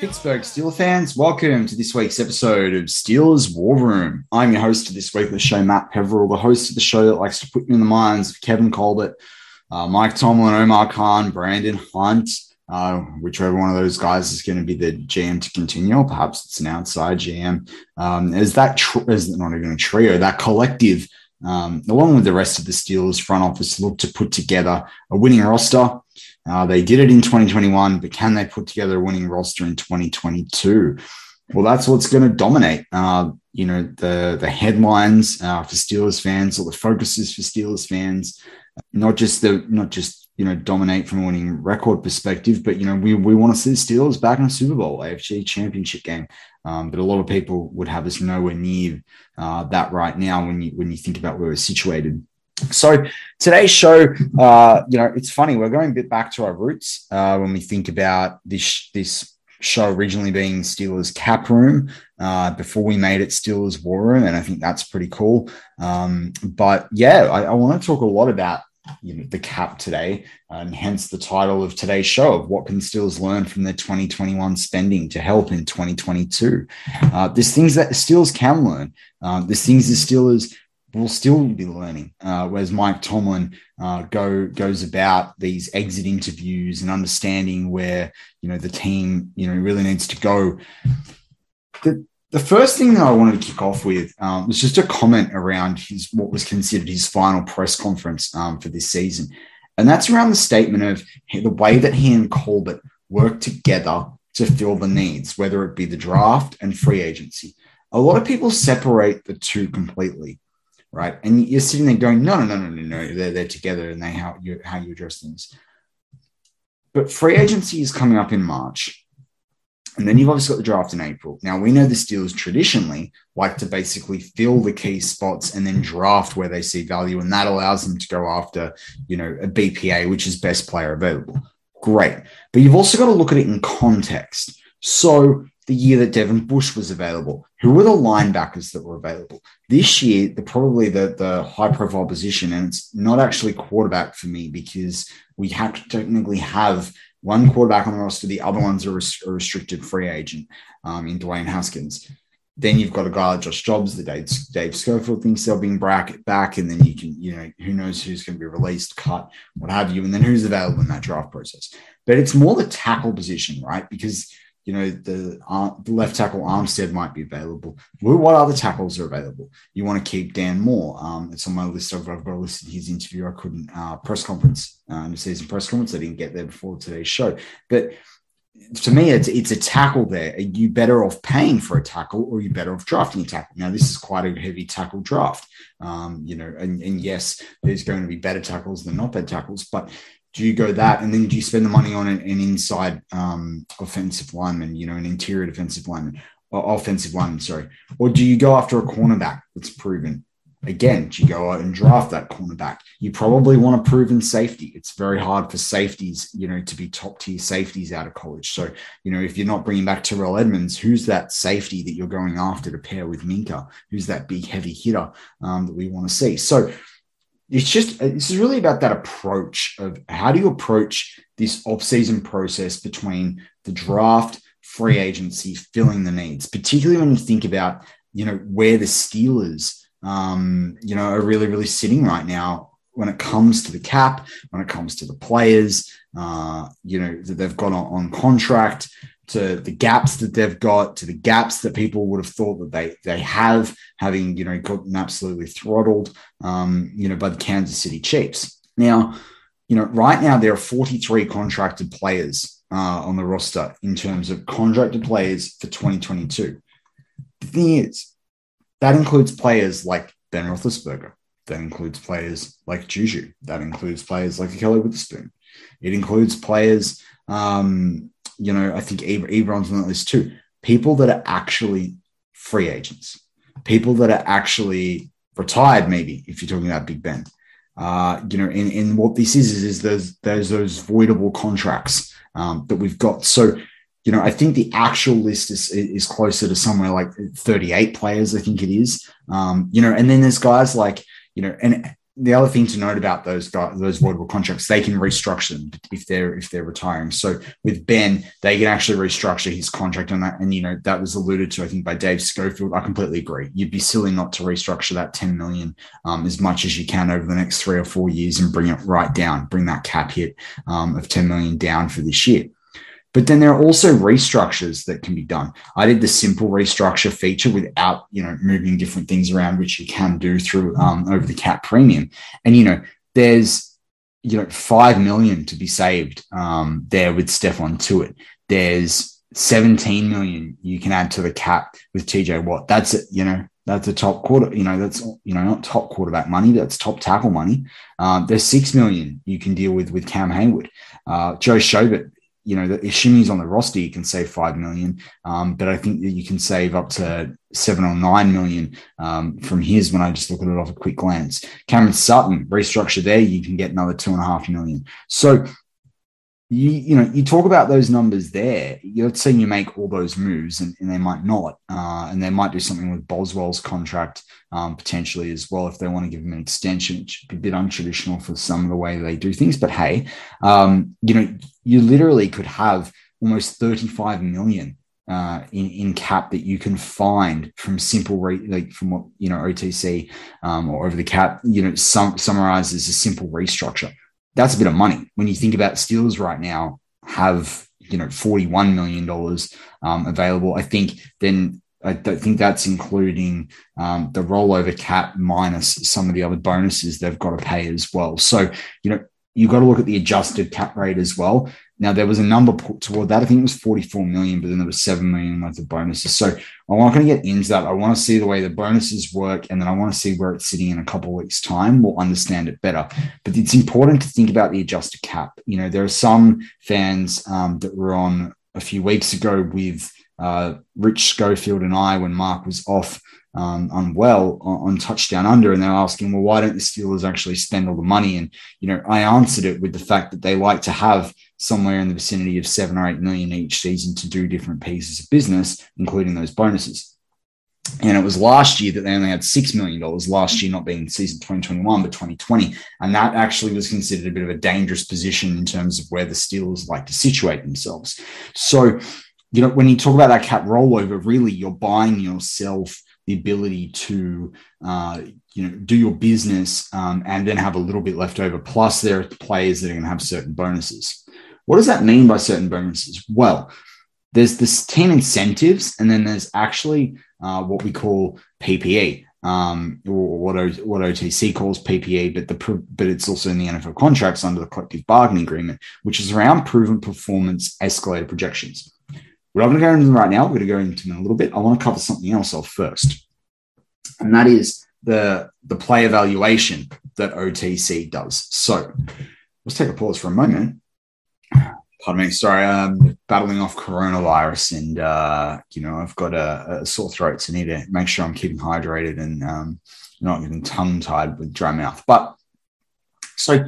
Pittsburgh Steelers fans, welcome to this week's episode of Steelers War Room. I'm your host of this week of the show, Matt Peverill, the host of the show that likes to put you in the minds of Kevin Colbert, uh, Mike Tomlin, Omar Khan, Brandon Hunt, uh, whichever one of those guys is going to be the GM to continue, or perhaps it's an outside GM. Um, as that tr- as not even a trio, that collective, um, along with the rest of the Steelers front office, look to put together a winning roster. Uh, they did it in 2021, but can they put together a winning roster in 2022? Well, that's what's going to dominate. Uh, you know, the the headlines uh, for Steelers fans, or the focuses for Steelers fans, not just the not just you know dominate from a winning record perspective, but you know we we want to see the Steelers back in a Super Bowl, AFC Championship game. Um, but a lot of people would have us nowhere near uh, that right now when you when you think about where we're situated. So today's show, uh, you know, it's funny. We're going a bit back to our roots uh, when we think about this this show originally being Steelers Cap Room uh, before we made it Steelers War Room, and I think that's pretty cool. Um, but yeah, I, I want to talk a lot about you know the cap today, and hence the title of today's show of what can stills learn from their 2021 spending to help in 2022. Uh, there's things that stills can learn. Um, there's things the Steelers will still be learning. Uh, whereas Mike Tomlin uh, go goes about these exit interviews and understanding where you know the team you know really needs to go. The, the first thing that I wanted to kick off with um, was just a comment around his what was considered his final press conference um, for this season, and that's around the statement of the way that he and Colbert worked together to fill the needs, whether it be the draft and free agency. A lot of people separate the two completely right? And you're sitting there going, no, no, no, no, no, no, they're, they're together and they how you how you address things. But free agency is coming up in March. And then you've obviously got the draft in April. Now we know the Steelers traditionally like to basically fill the key spots and then draft where they see value, and that allows them to go after, you know, a BPA, which is best player available. Great, but you've also got to look at it in context. So the year that Devin Bush was available? Who were the linebackers that were available? This year, the probably the, the high profile position, and it's not actually quarterback for me because we have to technically have one quarterback on the roster, the other one's a, res- a restricted free agent um, in Dwayne Haskins. then you've got a guy like Josh Dobbs, that Dave, Dave Schofield thinks they'll bring back, back, and then you can, you know, who knows who's going to be released, cut, what have you, and then who's available in that draft process. But it's more the tackle position, right? Because you know the, uh, the left tackle Armstead might be available. What other tackles are available? You want to keep Dan Moore. Um, it's on my list. I've, I've got a list of his interview. I couldn't uh, press conference, uh, the season press conference. I didn't get there before today's show, but to me, it's it's a tackle there. Are you better off paying for a tackle or are you better off drafting a tackle? Now, this is quite a heavy tackle draft. Um, you know, and, and yes, there's going to be better tackles than not bad tackles, but do you go that and then do you spend the money on an, an inside um, offensive lineman, you know, an interior defensive lineman, offensive lineman, sorry, or do you go after a cornerback that's proven? Again, do you go out and draft that cornerback? You probably want a proven safety. It's very hard for safeties, you know, to be top tier safeties out of college. So, you know, if you're not bringing back Terrell Edmunds, who's that safety that you're going after to pair with Minkah? Who's that big heavy hitter um, that we want to see? So, it's just this is really about that approach of how do you approach this off-season process between the draft, free agency, filling the needs, particularly when you think about you know where the Steelers um, you know, are really, really sitting right now when it comes to the cap, when it comes to the players, uh, you know, that they've got on, on contract, to the gaps that they've got, to the gaps that people would have thought that they they have, having you know gotten absolutely throttled, um, you know, by the Kansas City Chiefs. Now, you know, right now there are 43 contracted players uh, on the roster in terms of contracted players for 2022. The thing is, that includes players like Ben Roethlisberger. That includes players like Juju. That includes players like Ahkello Witherspoon. It includes players, um, you know, I think Ebron's on that list too. People that are actually free agents, people that are actually retired, maybe if you're talking about Big Ben. Uh, you know, and, and what this is is, is those those those voidable contracts um, that we've got. So you know, I think the actual list is is closer to somewhere like 38 players. I think it is. Um, you know, and then there's guys like you know, and the other thing to note about those those voidable contracts, they can restructure them if they're if they're retiring. So with Ben, they can actually restructure his contract on that. And you know, that was alluded to, I think, by Dave Schofield. I completely agree. You'd be silly not to restructure that 10 million um, as much as you can over the next three or four years and bring it right down, bring that cap hit um, of 10 million down for this year. But then there are also restructures that can be done. I did the simple restructure feature without, you know, moving different things around, which you can do through um, over the cap premium. And you know, there's you know five million to be saved um, there with Stephon Tuitt. There's 17 million you can add to the cap with TJ Watt. That's it. You know, that's a top quarter. You know, that's you know not top quarterback money. That's top tackle money. Um, there's six million you can deal with with Cam Heyward. Uh, Joe Schobert you know, assuming he's on the roster, you can save five million. Um, but I think that you can save up to seven or nine million um, from his when I just look at it off a quick glance. Cameron Sutton, restructure there, you can get another two and a half million. So you you know you talk about those numbers there. You're say you make all those moves, and, and they might not, uh, and they might do something with Boswell's contract um, potentially as well if they want to give him an extension. It should be a bit untraditional for some of the way they do things, but hey, um, you know you literally could have almost 35 million uh, in, in cap that you can find from simple re- like from what you know OTC um, or over the cap you know sum- summarizes a simple restructure that's a bit of money when you think about Steelers right now have you know 41 million dollars um, available. I think then I don't think that's including um, the rollover cap minus some of the other bonuses they've got to pay as well. So you know you've got to look at the adjusted cap rate as well. Now there was a number put toward that. I think it was 44 million, but then there was 7 million worth of bonuses. So I'm not going to get into that. I want to see the way the bonuses work, and then I want to see where it's sitting in a couple weeks' time. We'll understand it better. But it's important to think about the adjusted cap. You know, there are some fans um, that were on a few weeks ago with uh, Rich Schofield and I when Mark was off um, unwell on, on, touchdown under, and they're asking, well, why don't the Steelers actually spend all the money? And you know, I answered it with the fact that they like to have somewhere in the vicinity of seven or eight million each season to do different pieces of business, including those bonuses. And it was last year that they only had $6 million, last year not being season 2021, but 2020. And that actually was considered a bit of a dangerous position in terms of where the Steelers like to situate themselves. So you know, when you talk about that cap rollover, really you're buying yourself the ability to, uh, you know, do your business um, and then have a little bit left over. Plus, there are players that are going to have certain bonuses. What does that mean by certain bonuses? Well, there's this team incentives, and then there's actually uh, what we call PPE, um, or what, o, what OTC calls PPE, but the but it's also in the NFL contracts under the collective bargaining agreement, which is around proven performance escalator projections. We're not going to go into right now. We're going to go into in a little bit. I want to cover something else off first, and that is the the play evaluation that OTC does. So let's take a pause for a moment. Pardon me. Sorry, I'm battling off coronavirus, and uh, you know I've got a, a, sore throat, so I need to make sure I'm keeping hydrated and um, not getting tongue tied with dry mouth. But so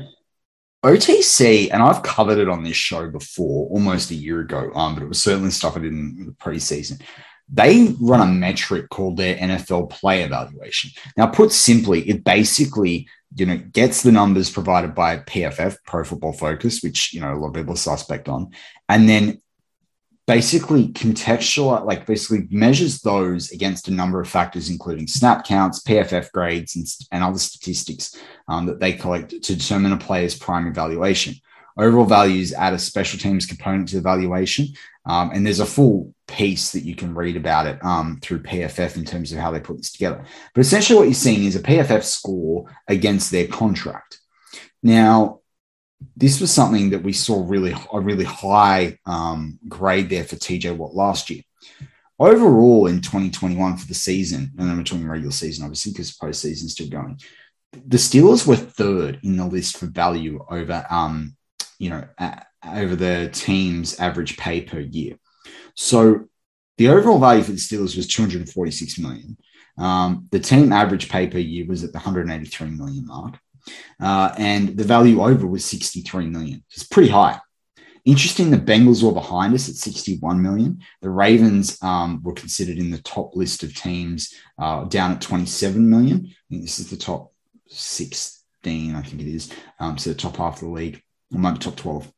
OTC, and I've covered it on this show before, almost a year ago, um, but it was certainly stuff I did in the preseason. They run a metric called their NFL play evaluation. Now, put simply, it basically you know gets the numbers provided by PFF, Pro Football Focus, which you know a lot of people suspect on, and then basically contextual like basically measures those against a number of factors including snap counts pff grades and, and other statistics um, that they collect to determine a player's prime evaluation. Overall values add a special teams component to the evaluation um, and there's a full piece that you can read about it um, through pff in terms of how they put this together. But essentially what you're seeing is a pff score against their contract. Now this was something that we saw really a really high um, grade there for TJ Watt last year. Overall, in 2021 for the season, and I'm talking regular season, obviously, because postseason still going. The Steelers were third in the list for value over, um, you know, over the team's average pay per year. So the overall value for the Steelers was 246 million. Um, the team average pay per year was at the 183 million mark. Uh, and the value over was 63 million. It's pretty high. Interesting, the Bengals were behind us at 61 million. The Ravens um, were considered in the top list of teams uh, down at 27 million. This is the top 16, I think it is. Um, so the top half of the league, or maybe top 12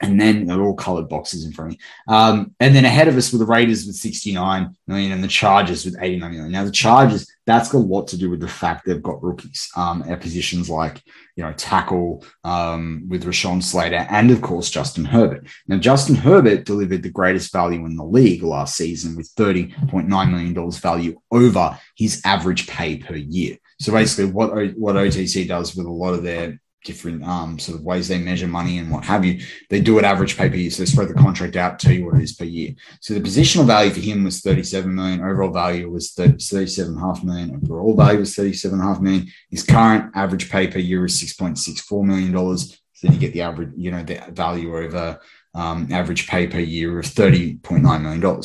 and then they're all colored boxes in front of me. Um, and then ahead of us were the Raiders with 69 million and the Chargers with 89 million. Now, the Chargers, that's got a lot to do with the fact they've got rookies um, at positions like, you know, tackle um, with Rashawn Slater and, of course, Justin Herbert. Now, Justin Herbert delivered the greatest value in the league last season with $30.9 million value over his average pay per year. So basically, what, what OTC does with a lot of their different um, sort of ways they measure money and what have you. They do it average pay per year. So they spread the contract out, tell you what it is per year. So the positional value for him was 37 million. Overall value was 37.5 million. Overall value was 37.5 million. His current average pay per year is $6.64 million. So then you get the average, you know, the value over um, average pay per year of $30.9 million.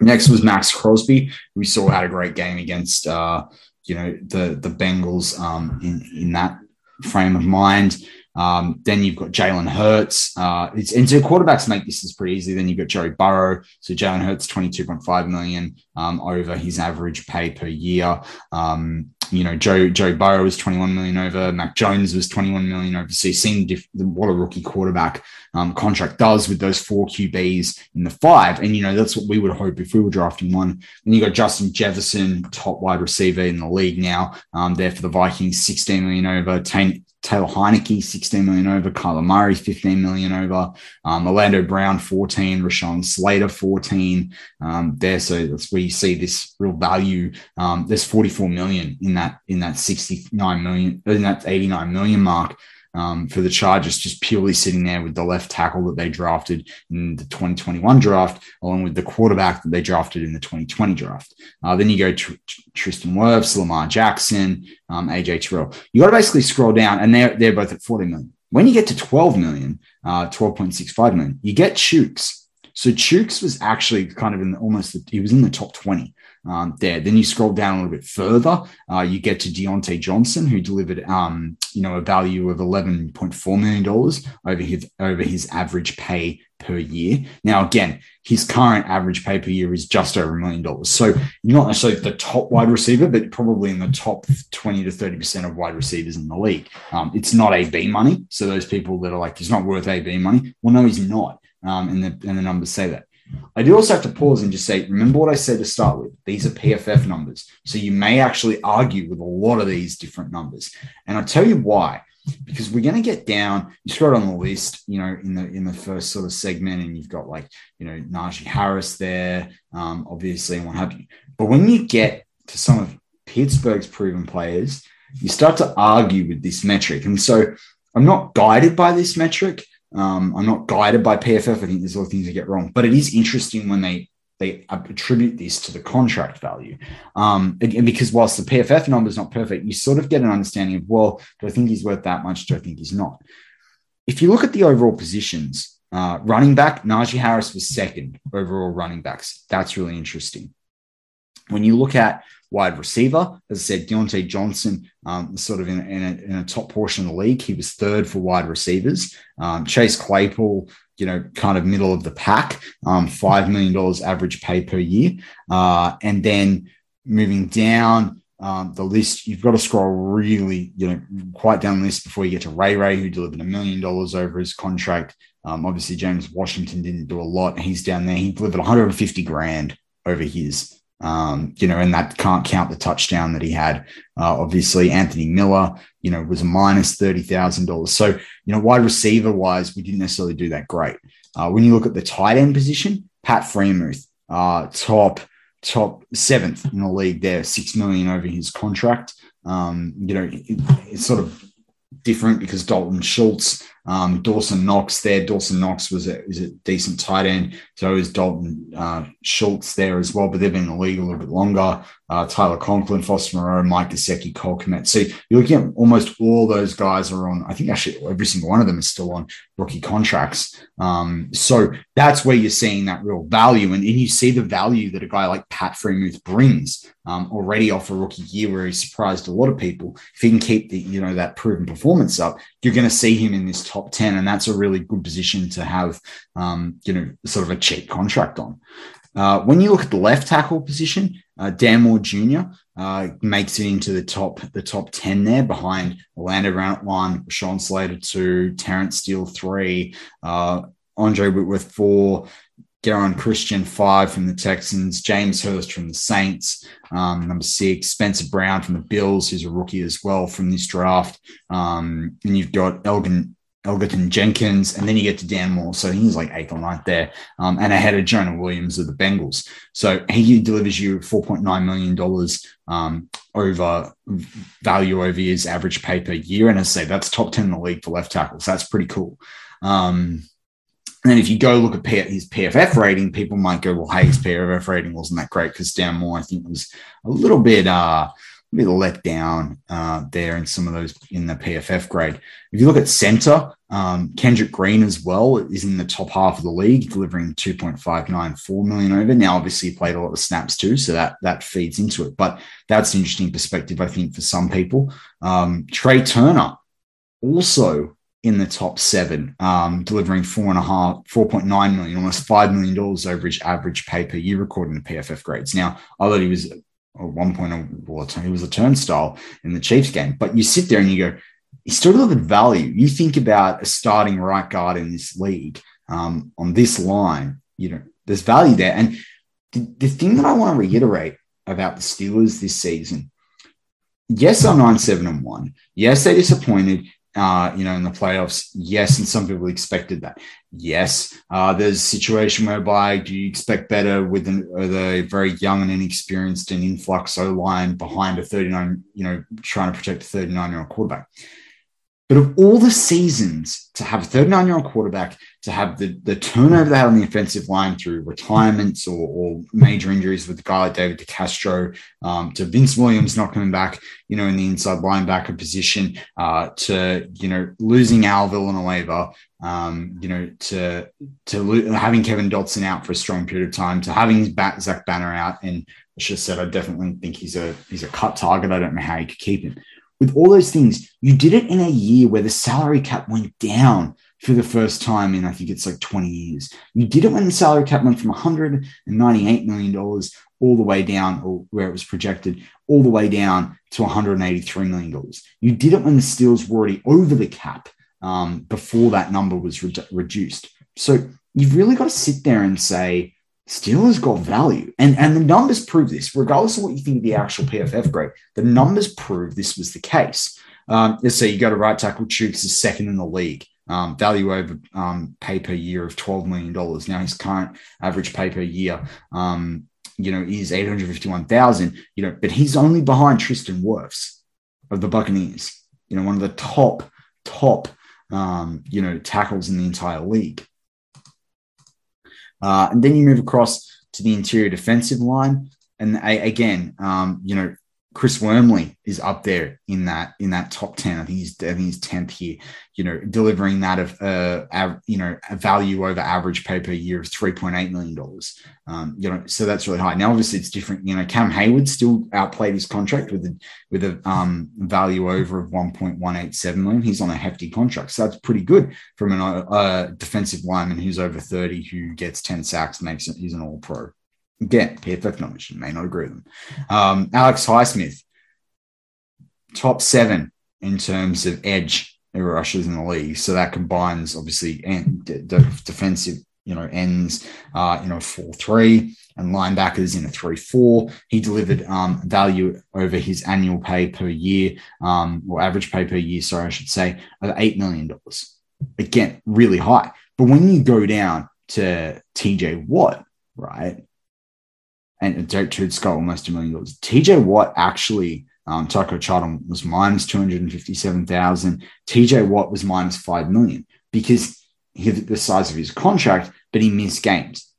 Next was Maxx Crosby. We saw had a great game against, uh, you know, the the Bengals um, in in that frame of mind. Um, then you've got Jalen Hurts. Uh, it's, and so quarterbacks make this is pretty easy. Then you've got Joey Burrow. So Jalen Hurts, 22.5 million um, over his average pay per year. Um, you know, Joe Joe Burrow was 21 million over. Mac Jones was 21 million over. So you've seen diff- what a rookie quarterback um, contract does with those four QBs in the five. And, you know, that's what we would hope if we were drafting one. Then you got Justin Jefferson, top wide receiver in the league now, um, there for the Vikings, 16 million over. T- Taylor Heinicke, 16 million over. Kyler Murray, 15 million over. Um, Orlando Brown, 14. Rashawn Slater, 14 um, there. So that's where you see this real value. Um, there's 44 million in that, in that 69 million, in that 89 million mark um, for the Chargers, just purely sitting there with the left tackle that they drafted in the 2021 draft, along with the quarterback that they drafted in the 2020 draft. Uh, then you go to Tristan Wirfs, Lamar Jackson, um, AJ Terrell. You got to basically scroll down, and they're they're both at 40 million. When you get to 12 million, uh, 12.65 million, you get Chuks. So Chuks was actually kind of in the, almost the, he was in the top 20 um, there. Then you scroll down a little bit further, uh, you get to Diontae Johnson, who delivered, um, you know, a value of eleven point four million dollars over his over his average pay per year. Now, again, his current average pay per year is just over a million dollars. So you're not necessarily the top wide receiver, but probably in the top 20 to 30% of wide receivers in the league. Um, it's not AB money. So those people that are like, he's not worth AB money. Well, no, he's not um, and, the, and the numbers say that. I do also have to pause and just say, remember what I said to start with. These are PFF numbers. So you may actually argue with a lot of these different numbers. And I'll tell you why. Because we're going to get down, you scroll on the list, you know, in the in the first sort of segment, and you've got like, you know, Najee Harris there, um, obviously, and what have you. But when you get to some of Pittsburgh's proven players, you start to argue with this metric. And so I'm not guided by this metric. Um, I'm not guided by PFF. I think there's a lot of things to get wrong, but it is interesting when they they attribute this to the contract value. Um, and because whilst the PFF number is not perfect, you sort of get an understanding of, well, do I think he's worth that much? Do I think he's not? If you look at the overall positions, uh, running back, Najee Harris was second overall running backs. That's really interesting. When you look at wide receiver. As I said, Diontae Johnson, um, sort of in, in, a, in, a, top portion of the league. He was third for wide receivers. Um, Chase Claypool, you know, kind of middle of the pack, um, $5 million average pay per year. Uh, and then moving down, um, the list, you've got to scroll really, you know, quite down the list before you get to Ray Ray, who delivered a million dollars over his contract. Um, obviously, James Washington didn't do a lot. He's down there. He delivered 150 grand over his um, you know, and that can't count the touchdown that he had. Uh, obviously, Anthony Miller, you know, was a minus thirty thousand dollars. So, you know, wide receiver wise, we didn't necessarily do that great. Uh, when you look at the tight end position, Pat Freiermuth, uh, top top seventh in the league there, six million over his contract. Um, you know, it, it's sort of different because Dalton Schultz um, Dawson Knox there. Dawson Knox was a, is a decent tight end. So is Dalton uh, Schultz there as well, but they've been in the league a little bit longer. Uh, Tyler Conklin, Foster Moreau, Mike Gesicki, Cole Kmet. So you're looking at almost all those guys are on, I think actually every single one of them is still on rookie contracts. Um, so that's where you're seeing that real value. And, and you see the value that a guy like Pat Freiermuth brings um, already off a rookie year where he surprised a lot of people. If he can keep the, you know, that proven performance up, you're going to see him in this top 10. And that's a really good position to have, um, you know, sort of a cheap contract on. Uh, when you look at the left tackle position, uh, Dan Moore Jr. Uh, makes it into the top the top ten there behind Orlando Brown one, Sean Slater two, Terence Steele three, uh, Andrew Whitworth four, Geron Christian five from the Texans, James Hurst from the Saints, um, number six, Spencer Brown from the Bills, who's a rookie as well from this draft, um, and you've got Elgin Elgton Jenkins, and then you get to Dan Moore. So he's like eighth or ninth there. Um, and ahead of Jonah Williams of the Bengals. So he delivers you $4.9 million um, over value over his average pay per year. And I say that's top 10 in the league for left tackles. That's pretty cool. Um, and if you go look at P- his PFF rating, people might go, well, hey, his PFF rating wasn't that great because Dan Moore, I think, was a little bit uh, bit let down uh, there in some of those in the PFF grade. If you look at center, um, Kendrick Green as well is in the top half of the league, delivering 2.594 million over. Now, obviously, he played a lot of snaps too, so that that feeds into it. But that's an interesting perspective, I think, for some people. Um, Trai Turner also in the top seven, um, delivering four and a half, 4.9 million, almost $5 million over his average pay per year according to PFF grades. Now, I thought he was at one point, well, he was a turnstile in the Chiefs game, but you sit there and you go, he still delivered value. You think about a starting right guard in this league um, on this line, you know, there's value there. And the, the thing that I want to reiterate about the Steelers this season, yes, they're 9 7 and 1. Yes, they disappointed uh, you know, in the playoffs. Yes, and some people expected that. Yes, uh, there's a situation whereby do you expect better with, an, with a very young and inexperienced and influx O line behind a 39, you know, trying to protect a 39 year old quarterback. But of all the seasons to have a 39 year old quarterback, to have the, the turnover they had on the offensive line through retirements or, or major injuries with a guy like David DeCastro, um, to Vince Williams not coming back, you know, in the inside linebacker position, uh, to, you know, losing Al Villanueva, um, you know, to, to lo- having Kevin Dotson out for a strong period of time, to having Zach Banner out. And I should have said, I definitely think he's a, he's a cut target. I don't know how you could keep him with all those things, you did it in a year where the salary cap went down for the first time in I think it's like 20 years. You did it when the salary cap went from 198 million dollars all the way down, or where it was projected, all the way down to 183 million dollars. You did it when the Steelers were already over the cap um, before that number was re- reduced. So you've really got to sit there and say, Steelers got value. And, and the numbers prove this, regardless of what you think of the actual PFF grade, the numbers prove this was the case. Um, let's say you go to right tackle, Chuks is second in the league. Um, value over um, pay per year of $12 million. Now his current average pay per year, um, you know, is 851,000, you know, but he's only behind Tristan Wirfs of the Buccaneers, you know, one of the top, top, um, you know, tackles in the entire league. Uh, and then you move across to the interior defensive line. And again, um, you know, Chris Wormley is up there in that in that top ten. I think he's I think he's tenth here. You know, delivering that of uh, av- you know a value over average pay per year of three point eight million dollars. Um, you know, so that's really high. Now, obviously, it's different. You know, Cam Heyward still outplayed his contract with a with a um, value over of one point one eight seven million. He's on a hefty contract, so that's pretty good from a uh, defensive lineman who's over thirty who gets ten sacks, makes it. He's an All Pro. Again, PFF knowledge, may not agree with them. Um, Alex Highsmith, top seven in terms of edge rushers in the league. So that combines obviously and defensive, you know, ends, uh, you know, four three and linebackers in a three four. He delivered um, value over his annual pay per year, um, or average pay per year, sorry, I should say, of eight million dollars. Again, really high. But when you go down to TJ Watt, right? And Derrek Tuszka got almost a million dollars. TJ Watt actually, um, Taco Charlton was minus 257,000. TJ Watt was minus 5 million because he the size of his contract, but he missed games.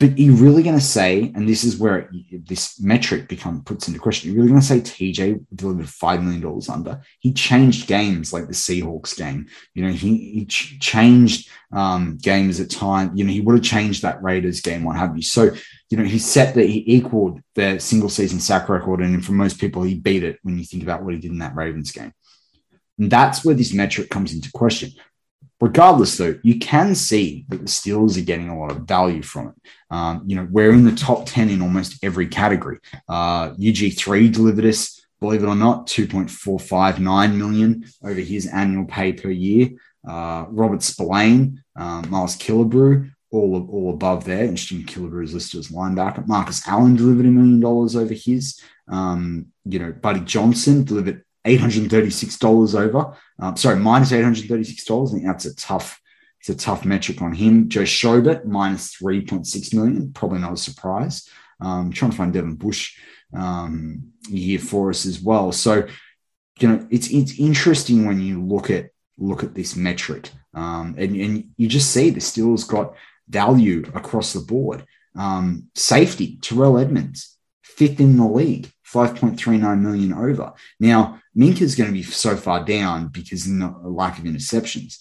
But you really going to say, and this is where it, this metric become puts into question. You're really going to say TJ delivered five million dollars under? He changed games like the Seahawks game. You know, he, he ch- changed um, games at time. You know, he would have changed that Raiders game, what have you. So, you know, he set that he equaled the single season sack record, and for most people, he beat it when you think about what he did in that Ravens game. And that's where this metric comes into question. Regardless, though, you can see that the Steelers are getting a lot of value from it. Um, you know, we're in the top 10 in almost every category. Uh, UG3 delivered us, believe it or not, 2.459 million over his annual pay per year. Uh, Robert Spillane, um, Miles Killebrew, all, all above there. Interesting, Killebrew is listed as linebacker. Marcus Allen delivered a million dollars over his. Um, you know, Buddy Johnson delivered $836 over. Um, sorry, minus $836. I think that's a tough, it's a tough metric on him. Joe Schobert, minus 3.6 million. Probably not a surprise. Um, trying to find Devin Bush um, here for us as well. So, you know, it's it's interesting when you look at look at this metric, um, and, and you just see the Steelers got value across the board. Um, safety, Terrell Edmunds, fifth in the league. 5.39 million over. Now, Minkah is going to be so far down because of the lack of interceptions.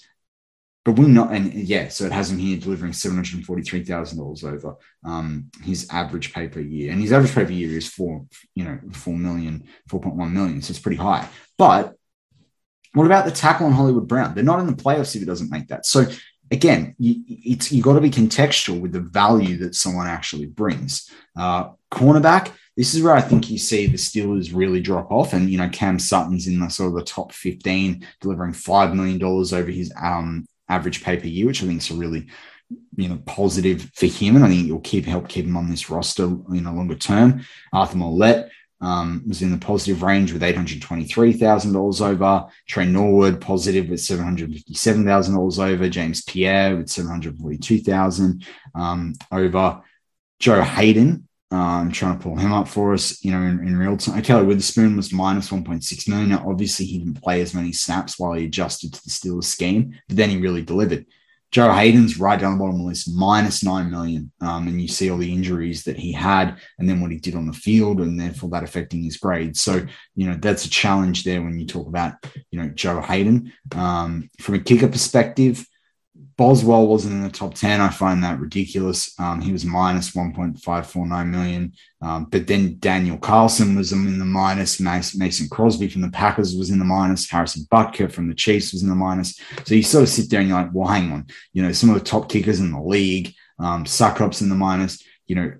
But we're not, and yeah, so it has him here delivering $743,000 over um, his average pay per year. And his average pay per year is four, you know, 4 million, 4.1 million. So it's pretty high. But what about the tackle on Hollywood Brown? They're not in the playoffs if he doesn't make that. So again, you, it's you got to be contextual with the value that someone actually brings. Uh, cornerback, this is where I think you see the Steelers really drop off. And, you know, Cam Sutton's in the sort of the top 15, delivering $5 million over his um, average pay per year, which I think is a really, you know, positive for him. And I think you'll keep help keep him on this roster in a longer term. Arthur Maulet um, was in the positive range with $823,000 over. Tre Norwood positive with $757,000 over. James Pierre with 742000 um, over. Joe Haden, uh, I'm trying to pull him up for us, you know, in, in real time. Ahkello Witherspoon was minus 1.6 million. Now, obviously, he didn't play as many snaps while he adjusted to the Steelers scheme, but then he really delivered. Joe Haden's right down the bottom of the list, minus 9 million. Um, and you see all the injuries that he had and then what he did on the field, and therefore that affecting his grade. So, you know, that's a challenge there when you talk about, you know, Joe Haden. Um, from a kicker perspective, Boswell wasn't in the top 10. I find that ridiculous. Um, he was minus 1.549 million. Um, but then Daniel Carlson was in the minus. Mason Crosby from the Packers was in the minus. Harrison Butker from the Chiefs was in the minus. So you sort of sit there and you're like, well, hang on. You know, some of the top kickers in the league, um, Succop's in the minus. You know,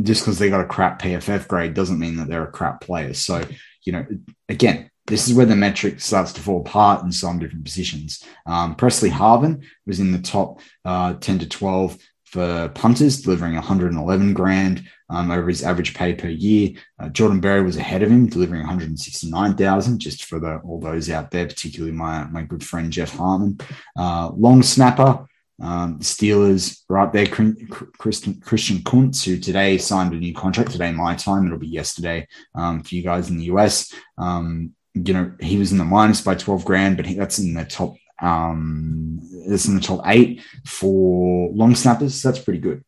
just because they got a crap PFF grade doesn't mean that they're a crap player. So, you know, again, this is where the metric starts to fall apart in some different positions. Um, Pressley Harvin was in the top uh, 10 to 12 for punters, delivering 111 grand um, over his average pay per year. Uh, Jordan Berry was ahead of him, delivering 169,000. Just for the, all those out there, particularly my my good friend Jeff Harmon. Uh, long snapper. Um, Steelers right there, Christian, Christian Kuntz, who today signed a new contract today, my time. It'll be yesterday um, for you guys in the US. Um, you know, he was in the minus by 12 grand, but he, that's in the top um, it's in the top eight for long snappers. So that's pretty good.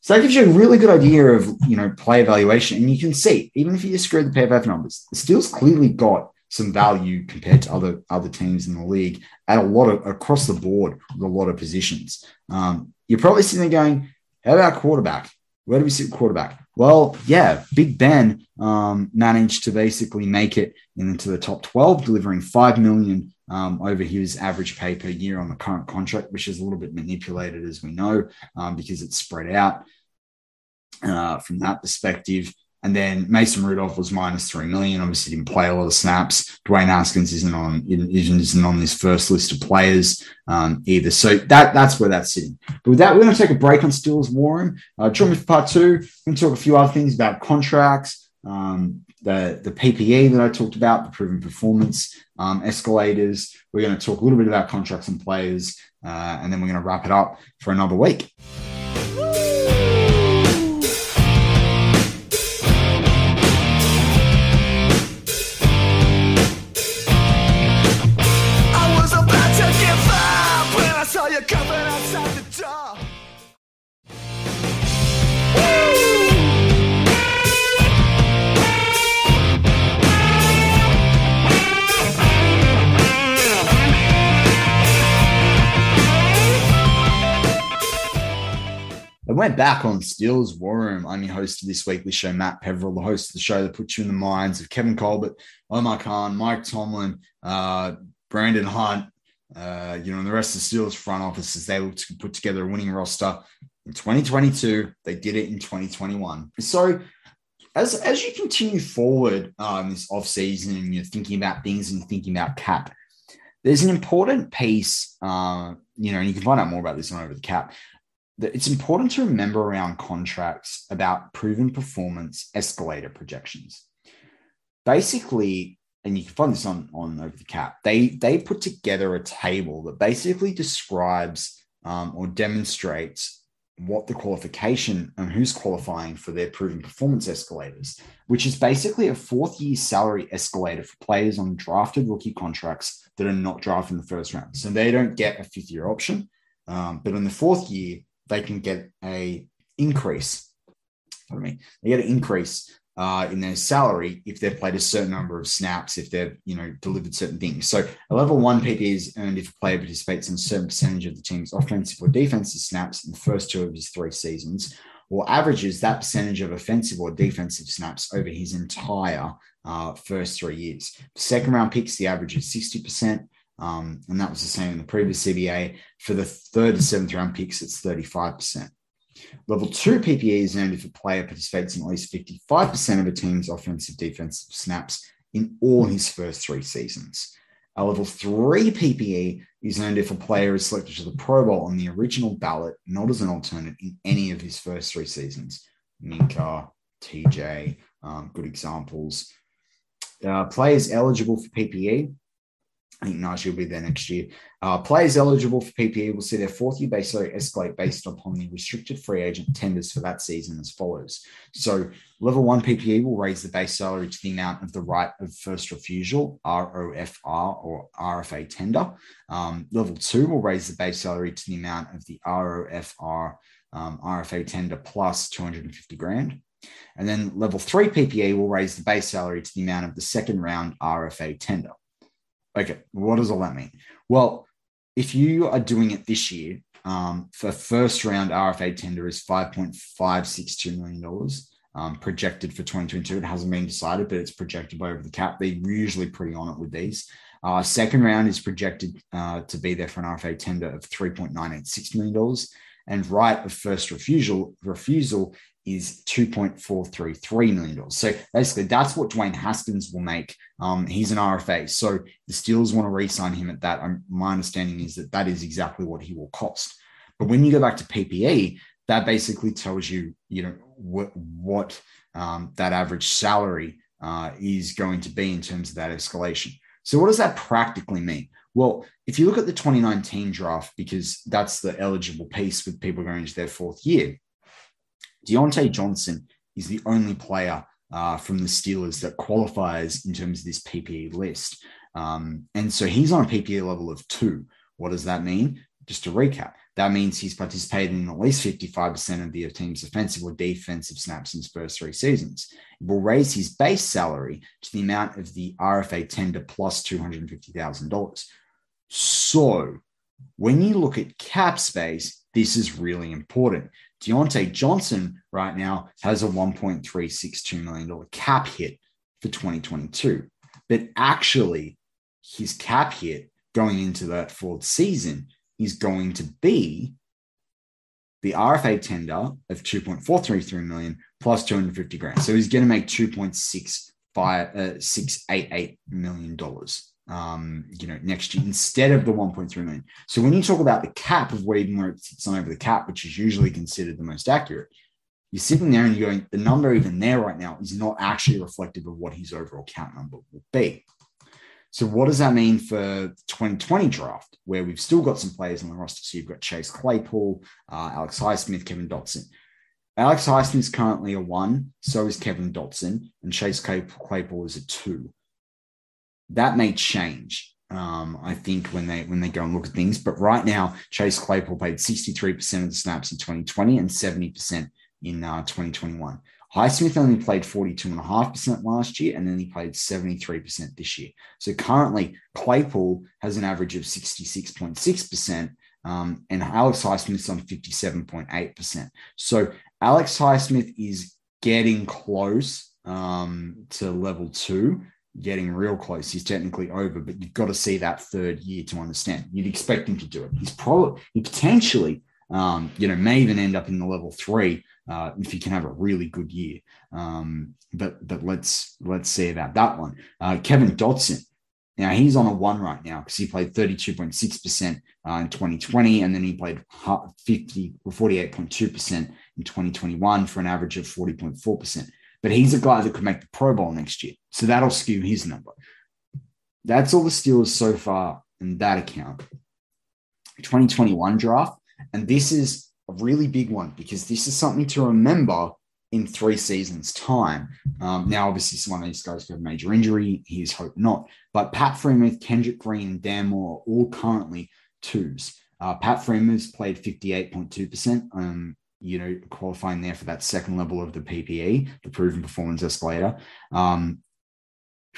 So that gives you a really good idea of you know play evaluation, and you can see even if you disagree with the PFF numbers, the Steelers clearly got some value compared to other other teams in the league at a lot of across the board with a lot of positions. Um, you're probably sitting there going, "How about quarterback? Where do we sit quarterback?" Well, yeah, Big Ben um, managed to basically make it into the top 12, delivering five million um, over his average pay per year on the current contract, which is a little bit manipulated, as we know, um, because it's spread out uh, from that perspective. And then Mason Rudolph was minus three million. Obviously, didn't play a lot of snaps. Dwayne Haskins isn't on isn't on this first list of players um, either. So that that's where that's sitting. But with that, we're going to take a break on Steelers War Room. Uh, join me for part two. We're going to talk a few other things about contracts, um, the the PPE that I talked about, the proven performance um, escalators. We're going to talk a little bit about contracts and players, uh, and then we're going to wrap it up for another week. Went back on Steelers War Room. I'm your host of this weekly show, Matt Peverill, the host of the show that puts you in the minds of Kevin Colbert, Omar Khan, Mike Tomlin, uh, Brandon Hunt, uh, you know, and the rest of the Steelers front office as they look to put together a winning roster in 2022. They did it in 2021. So as, as you continue forward um, this offseason and you're thinking about things and thinking about cap, there's an important piece, uh, you know, and you can find out more about this on Over the Cap that it's important to remember around contracts about proven performance escalator projections. Basically, and you can find this on, on over the cap, they they put together a table that basically describes um, or demonstrates what the qualification and who's qualifying for their proven performance escalators, which is basically a fourth year salary escalator for players on drafted rookie contracts that are not drafted in the first round. So they don't get a fifth year option. Um, but in the fourth year, they can get a increase. Pardon me. They get an increase uh, in their salary if they've played a certain number of snaps, if they've you know delivered certain things. So a level one PP is earned if a player participates in a certain percentage of the team's offensive or defensive snaps in the first two of his three seasons, or averages that percentage of offensive or defensive snaps over his entire uh, first three years. Second round picks, the average is 60%. Um, and that was the same in the previous CBA. For the third to seventh round picks, it's 35%. Level two PPE is earned if a player participates in at least 55% of a team's offensive defensive snaps in all his first three seasons. A level three PPE is earned if a player is selected to the Pro Bowl on the original ballot, not as an alternate in any of his first three seasons. Minkah, TJ, um, good examples. Uh, players eligible for PPE I think Najee will be there next year. Uh, players eligible for PPE will see their fourth year base salary escalate based upon the restricted free agent tenders for that season as follows. So, level one PPE will raise the base salary to the amount of the right of first refusal, ROFR or RFA tender. Um, level two will raise the base salary to the amount of the ROFR um, RFA tender plus 250 grand. And then level three PPE will raise the base salary to the amount of the second round RFA tender. Okay, what does all that mean? Well, if you are doing it this year, um, for first round RFA tender is $5.562 million um, projected for 2022. It hasn't been decided, but it's projected over the cap. They're usually pretty on it with these. Uh, second round is projected uh, to be there for an RFA tender of $3.986 million. And right of first refusal refusal is $2.433 million. So basically, that's what Dwayne Haskins will make. Um, he's an RFA. So the Steelers want to re sign him at that. Um, my understanding is that that is exactly what he will cost. But when you go back to PPE, that basically tells you, you know, what, what um, that average salary uh, is going to be in terms of that escalation. So, what does that practically mean? Well, if you look at the 2019 draft, because that's the eligible piece with people going into their fourth year, Diontae Johnson is the only player uh, from the Steelers that qualifies in terms of this PPE list. Um, and so he's on a PPE level of two. What does that mean? Just to recap, that means he's participated in at least 55% of the team's offensive or defensive snaps in his first three seasons. It will raise his base salary to the amount of the RFA tender plus $250,000. So when you look at cap space, this is really important. Diontae Johnson right now has a $1.362 million cap hit for 2022. But actually, his cap hit going into that fourth season is going to be the RFA tender of 2.433 million plus 250 grand. So he's going to make 2.688 uh, million dollars um, you know, next year instead of the 1.3 million. So when you talk about the cap of where even where it sits on over the cap, which is usually considered the most accurate, you're sitting there and you're going, the number even there right now is not actually reflective of what his overall cap number will be. So what does that mean for the 2020 draft, where we've still got some players on the roster? So you've got Chase Claypool, uh, Alex Highsmith, Kevin Dotson. Alex Highsmith is currently a one, so is Kevin Dotson, and Chase Claypool is a two that may change. Um, I think when they when they go and look at things, but right now Chase Claypool played 63% of the snaps in 2020 and 70% in uh, 2021. Highsmith only played 42.5% last year, and then he played 73% this year. So currently, Claypool has an average of 66.6%, um, and Alex Highsmith's on 57.8%. So Alex Highsmith is getting close um, to level two getting real close. He's technically over, but you've got to see that third year to understand. You'd expect him to do it. He's probably he potentially, um, you know, may even end up in the level three uh, if he can have a really good year. Um, but but let's let's see about that one. Uh, Kevin Dotson. Now he's on a one right now because he played 32.6% uh, in 2020, and then he played 50 or 48.2% in 2021 for an average of 40.4% but he's a guy that could make the Pro Bowl next year. So that'll skew his number. That's all the Steelers so far in that account. 2021 draft. And this is a really big one because this is something to remember in three seasons' time. Um, now, obviously, some of these guys could have major injury. Here's hope not. But Pat Freiermuth, Kendrick Green, and Dan Moore are all currently twos. Uh, Pat Freiermuth's played 58.2%. Um, you know, qualifying there for that second level of the PPE, the proven performance escalator. Um,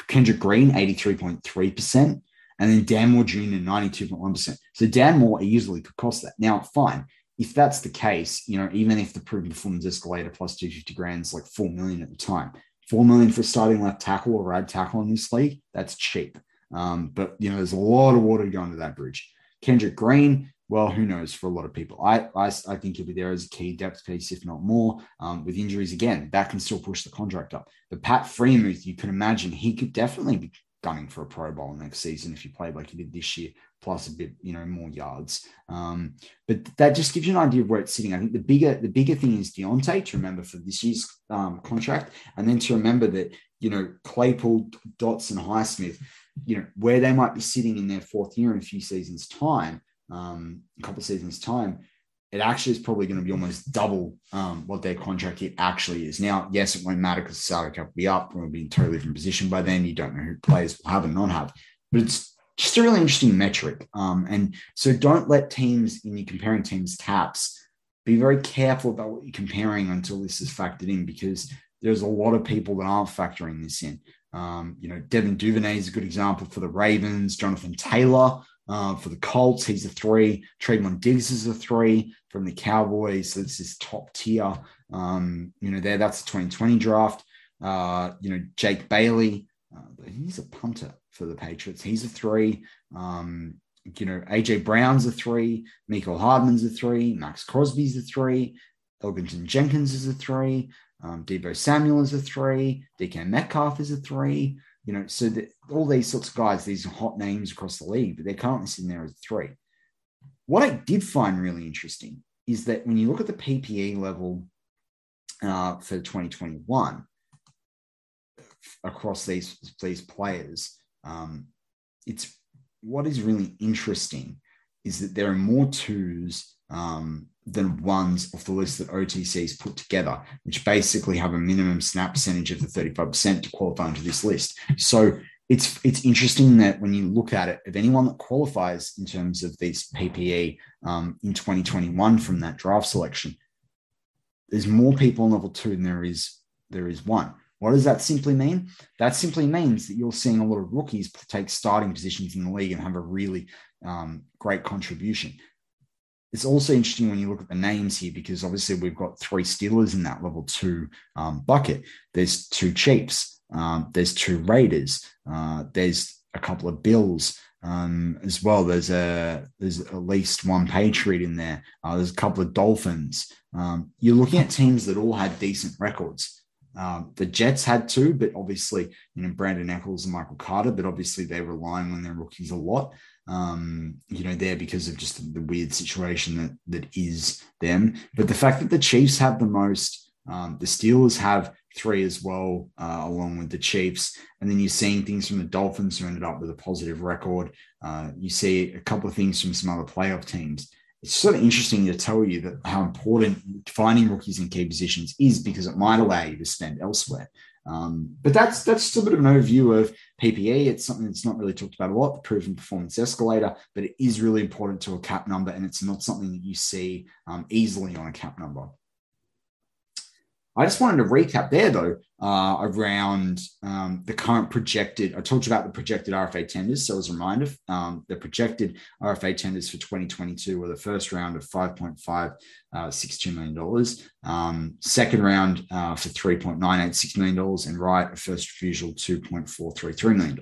Kendrick Green, 83.3%, and then Dan Moore Jr., 92.1%. So Dan Moore easily could cost that. Now, fine. If that's the case, you know, even if the proven performance escalator plus 250 grand is like 4 million at the time, 4 million for starting left tackle or right tackle in this league, that's cheap. Um, but, you know, there's a lot of water to that bridge. Kendrick Green, well, who knows for a lot of people. I, I, I think he'll be there as a key depth piece, if not more. Um, with injuries again, that can still push the contract up. But Pat Freiermuth, you can imagine he could definitely be gunning for a Pro Bowl next season if he played like he did this year, plus a bit, you know, more yards. Um, but that just gives you an idea of where it's sitting. I think the bigger the bigger thing is Diontae to remember for this year's um, contract, and then to remember that you know Claypool, Dotson, Highsmith, you know where they might be sitting in their fourth year in a few seasons' time um, a couple seasons' time, it actually is probably going to be almost double um, what their contract hit actually is. Now, yes, it won't matter because salary cap will be up. We'll be in a totally different position by then. You don't know who players will have and not have, but it's just a really interesting metric. Um, and so don't let teams, in your comparing teams' caps, be very careful about what you're comparing until this is factored in because there's a lot of people that aren't factoring this in. Um, you know, Devin Duvernay is a good example for the Ravens. Jonathan Taylor uh, for the Colts, he's a three. Trevon Diggs is a three from the Cowboys. So this is top tier. Um, you know, there that's the 2020 draft. Uh, you know, Jake Bailey, uh, he's a punter for the Patriots. He's a three. Um, you know, AJ Brown's a three, Mecole Hardman's a three, Maxx Crosby's a three, Elgton Jenkins is a three, um, Deebo Samuel is a three, DK Metcalf is a three. You know, so that all these sorts of guys, these hot names across the league, but they're currently sitting there as three. What I did find really interesting is that when you look at the PPE level uh, for 2021 across these these players, um, it's what is really interesting is that there are more twos um, than ones off the list that OTCs put together, which basically have a minimum snap percentage of the 35% to qualify into this list. So it's it's interesting that when you look at it, of anyone that qualifies in terms of these PPE um, in 2021 from that draft selection, there's more people in level two than there is there is one. What does that simply mean? That simply means that you're seeing a lot of rookies take starting positions in the league and have a really um, great contribution. It's also interesting when you look at the names here because obviously we've got three Steelers in that level two um, bucket. There's two Chiefs, um, there's two Raiders, uh, there's a couple of Bills um, as well. There's a there's at least one Patriot in there. Uh, there's a couple of Dolphins. Um, you're looking at teams that all had decent records. Um, the Jets had two, but obviously, you know, Brandin Echols and Michael Carter, but obviously they're relying on their rookies a lot um, you know, there because of just the weird situation that that is them. But the fact that the Chiefs have the most, um, the Steelers have three as well, uh, along with the Chiefs, and then you're seeing things from the Dolphins who ended up with a positive record. Uh, you see a couple of things from some other playoff teams. It's sort of interesting to tell you that how important finding rookies in key positions is because it might allow you to spend elsewhere. Um, but that's that's a bit of an overview of PPE. It's something that's not really talked about a lot, the proven performance escalator, but it is really important to a cap number, and it's not something that you see um, easily on a cap number. I just wanted to recap there, though, uh, around um, the current projected. I talked about the projected RFA tenders. So, as a reminder, um, the projected RFA tenders for 2022 were the first round of $5.562 million, um, second round uh, for $3.986 million, and right first refusal $2.433 million.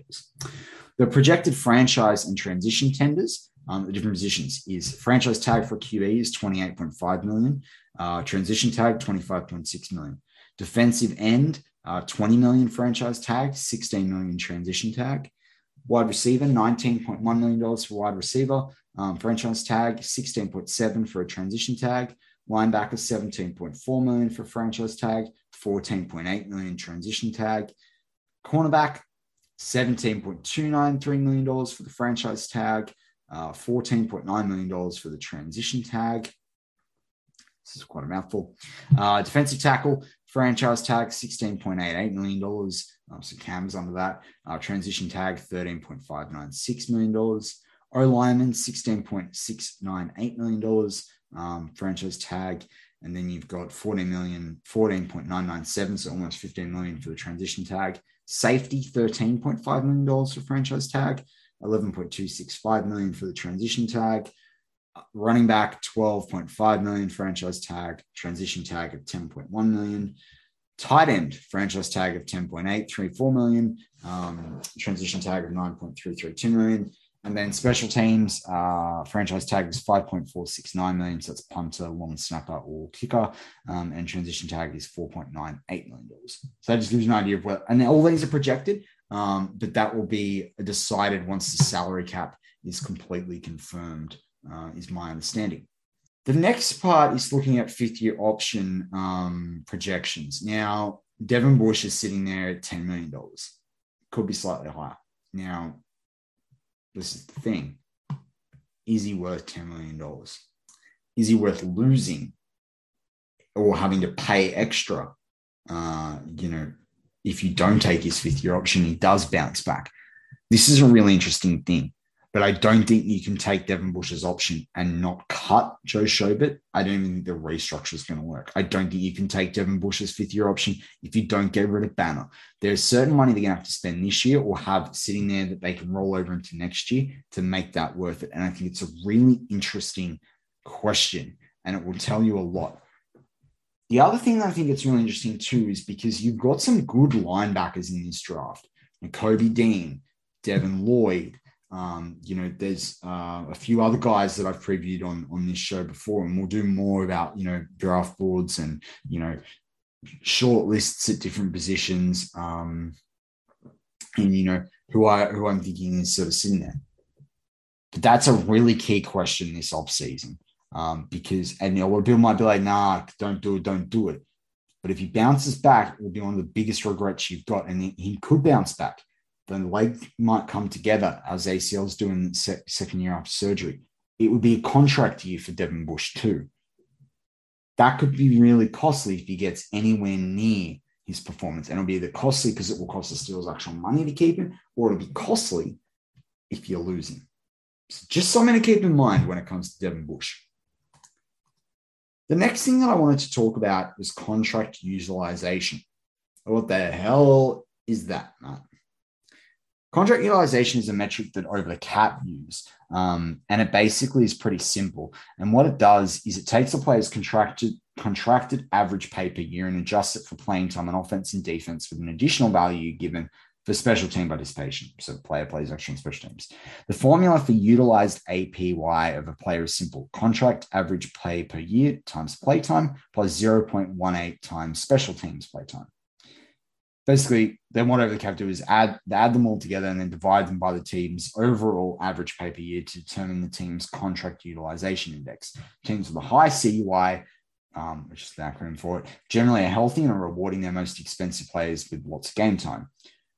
The projected franchise and transition tenders um, the different positions is franchise tag for QB is 28.5 million, uh, transition tag, 25.6 million. Defensive end, uh, 20 million franchise tag, 16 million transition tag. Wide receiver, $19.1 million for wide receiver. Um, franchise tag, 16.7 for a transition tag. Linebacker, 17.4 million for franchise tag, 14.8 million transition tag. Cornerback, $17.293 million for the franchise tag, uh, $14.9 million for the transition tag. This is quite a mouthful. Uh, defensive tackle, franchise tag, $16.88 million. Um, Cam's under that. Uh, transition tag, $13.596 million. O lineman, $16.698 million. Um, franchise tag. And then you've got 14 million, 14.997, so almost 15 million for the transition tag. Safety, $13.5 million for franchise tag, 11.265 million for the transition tag running back 12.5 million franchise tag, transition tag of 10.1 million, tight end franchise tag of 10.834 million, um, transition tag of 9.332 million. And then special teams, uh, franchise tag is 5.469 million. So that's punter, long snapper, or kicker. Um, and transition tag is $4.98 million. So that just gives you an idea of what, and all these are projected, um, but that will be decided once the salary cap is completely confirmed uh, is my understanding. The next part is looking at fifth year option um, projections. Now, Devin Bush is sitting there at $10 million. Could be slightly higher. Now, this is the thing. Is he worth $10 million? Is he worth losing or having to pay extra? Uh, you know, if you don't take his fifth year option, he does bounce back. This is a really interesting thing but I don't think you can take Devin Bush's option and not cut Joe Schobert. I don't even think the restructure is going to work. I don't think you can take Devin Bush's fifth year option if you don't get rid of Banner. There's certain money they're going to have to spend this year or have sitting there that they can roll over into next year to make that worth it. And I think it's a really interesting question and it will tell you a lot. The other thing that I think it's really interesting too is because you've got some good linebackers in this draft. Nakobe Dean, Devin Lloyd, Um, you know, there's uh, a few other guys that I've previewed on on this show before, and we'll do more about you know draft boards and you know short lists at different positions. Um, and you know who I who I'm thinking is sort of sitting there. But that's a really key question this off season um, because and you know, of people might be like, "Nah, don't do it, don't do it." But if he bounces back, it will be one of the biggest regrets you've got, and he could bounce back. Then the leg might come together as ACL's doing se- second year after surgery. It would be a contract year for Devin Bush too. That could be really costly if he gets anywhere near his performance. And it'll be either costly because it will cost the Steelers actual money to keep him, or it'll be costly if you're losing. So just something to keep in mind when it comes to Devin Bush. The next thing that I wanted to talk about was contract utilization. What the hell is that, Matt? Contract utilization is a metric that over the cap use, um, and it basically is pretty simple. And what it does is it takes a player's contracted contracted average pay per year and adjusts it for playing time on offense and defense with an additional value given for special team participation. So player plays extra on special teams. The formula for utilized APY of a player is simple: contract average pay per year times play time plus 0.18 times special teams play time basically then whatever the cap do is add add them all together and then divide them by the team's overall average pay per year to determine the team's contract utilization index. Teams with a high CUI, um, which is the acronym for it, generally are healthy and are rewarding their most expensive players with lots of game time.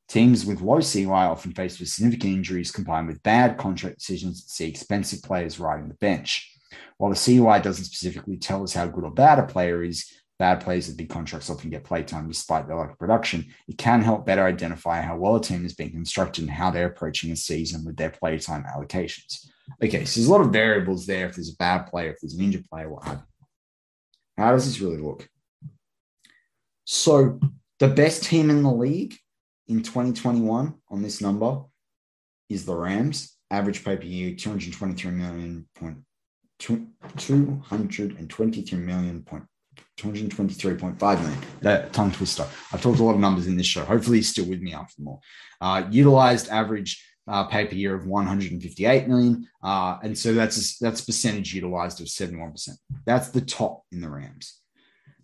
Teams with low CUI often faced with significant injuries combined with bad contract decisions that see expensive players riding the bench. While the CUI doesn't specifically tell us how good or bad a player is, bad players with big contracts often get playtime despite their lack of production. It can help better identify how well a team is being constructed and how they're approaching a season with their playtime allocations. Okay, so there's a lot of variables there. If there's a bad player, if there's an injured player, what have you. How does this really look? So the best team in the league in 2021 on this number is the Rams. Average pay per year 223 million point 223 million point 223.5 million. That tongue twister. I've talked a lot of numbers in this show. Hopefully, he's still with me after more. Uh, utilized average uh, pay per year of 158 million, uh, and so that's a, that's percentage utilized of 71 percent. That's the top in the Rams.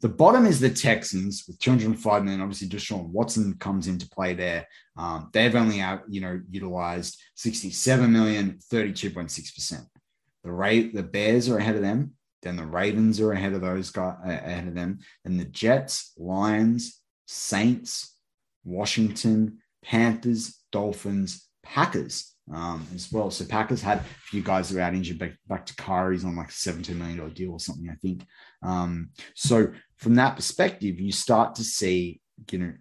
The bottom is the Texans with 205 million. Obviously, Deshaun Watson comes into play there. Um, they've only out, you know utilized 67 million, 32.6 percent. The rate the Bears are ahead of them then the Ravens are ahead of those guys ahead of them. Then the Jets, Lions, Saints, Washington, Panthers, Dolphins, Packers um, as well. So Packers had a few guys that were out injured back, Bakhtiari's on like a $17 million deal or something, I think. Um, so from that perspective, you start to see, you know,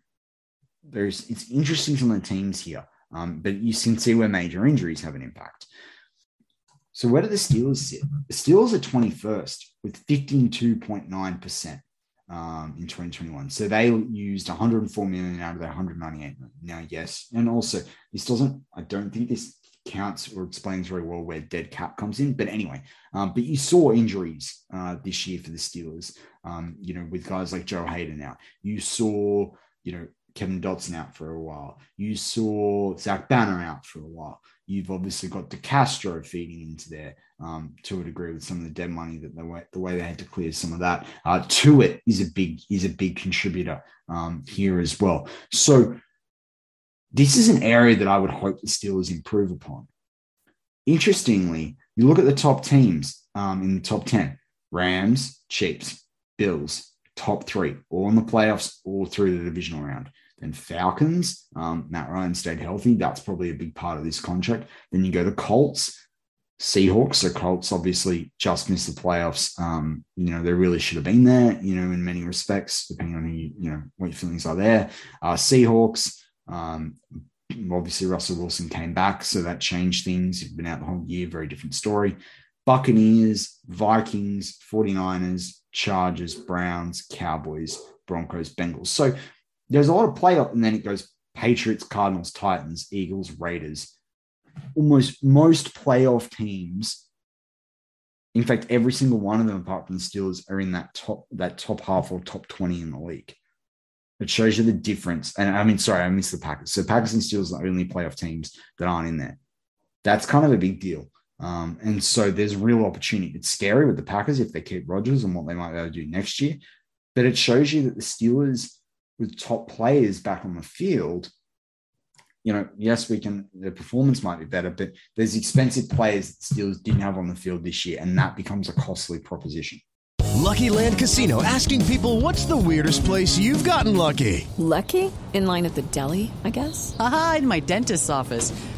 there's it's interesting of the teams here. Um, but you can see where major injuries have an impact. So where do the Steelers sit? The Steelers are 21st with 52.9% um, in 2021. So they used 104 million out of their 198 million. Now, yes. And also, this doesn't, I don't think this counts or explains very well where dead cap comes in. But anyway, um, but you saw injuries uh, this year for the Steelers, um, you know, with guys like Joe Haden out. You saw, you know, Kevin Dotson out for a while. You saw Zach Banner out for a while. You've obviously got DeCastro feeding into there um, to a degree with some of the dead money that the way the way they had to clear some of that. Uh, Tuitt is a big is a big contributor um, here as well. So this is an area that I would hope the Steelers improve upon. Interestingly, you look at the top teams um, in the top ten: Rams, Chiefs, Bills, top three, all in the playoffs, all through the divisional round. Then Falcons, um, Matt Ryan stayed healthy. That's probably a big part of this contract. Then you go to Colts, Seahawks. So Colts obviously just missed the playoffs. Um, you know, they really should have been there, you know, in many respects, depending on who you, you know, what your feelings are there. Uh, Seahawks, um, obviously Russell Wilson came back, so that changed things. He's been out the whole year, very different story. Buccaneers, Vikings, 49ers, Chargers, Browns, Cowboys, Broncos, Bengals. So there's a lot of play up, and then it goes Patriots, Cardinals, Titans, Eagles, Raiders. Almost most playoff teams, in fact, every single one of them, apart from the Steelers, are in that top that top half or top 20 in the league. It shows you the difference. And I mean, sorry, I missed the Packers. So Packers and Steelers are the only playoff teams that aren't in there. That's kind of a big deal. Um, and so there's real opportunity. It's scary with the Packers if they keep Rodgers and what they might be able to do next year. But it shows you that the Steelers, with top players back on the field, you know, yes, we can, the performance might be better, but there's expensive players that Steelers didn't have on the field this year, and that becomes a costly proposition. Lucky Land Casino asking people what's the weirdest place you've gotten lucky? Lucky? In line at the deli, I guess? Aha, in my dentist's office.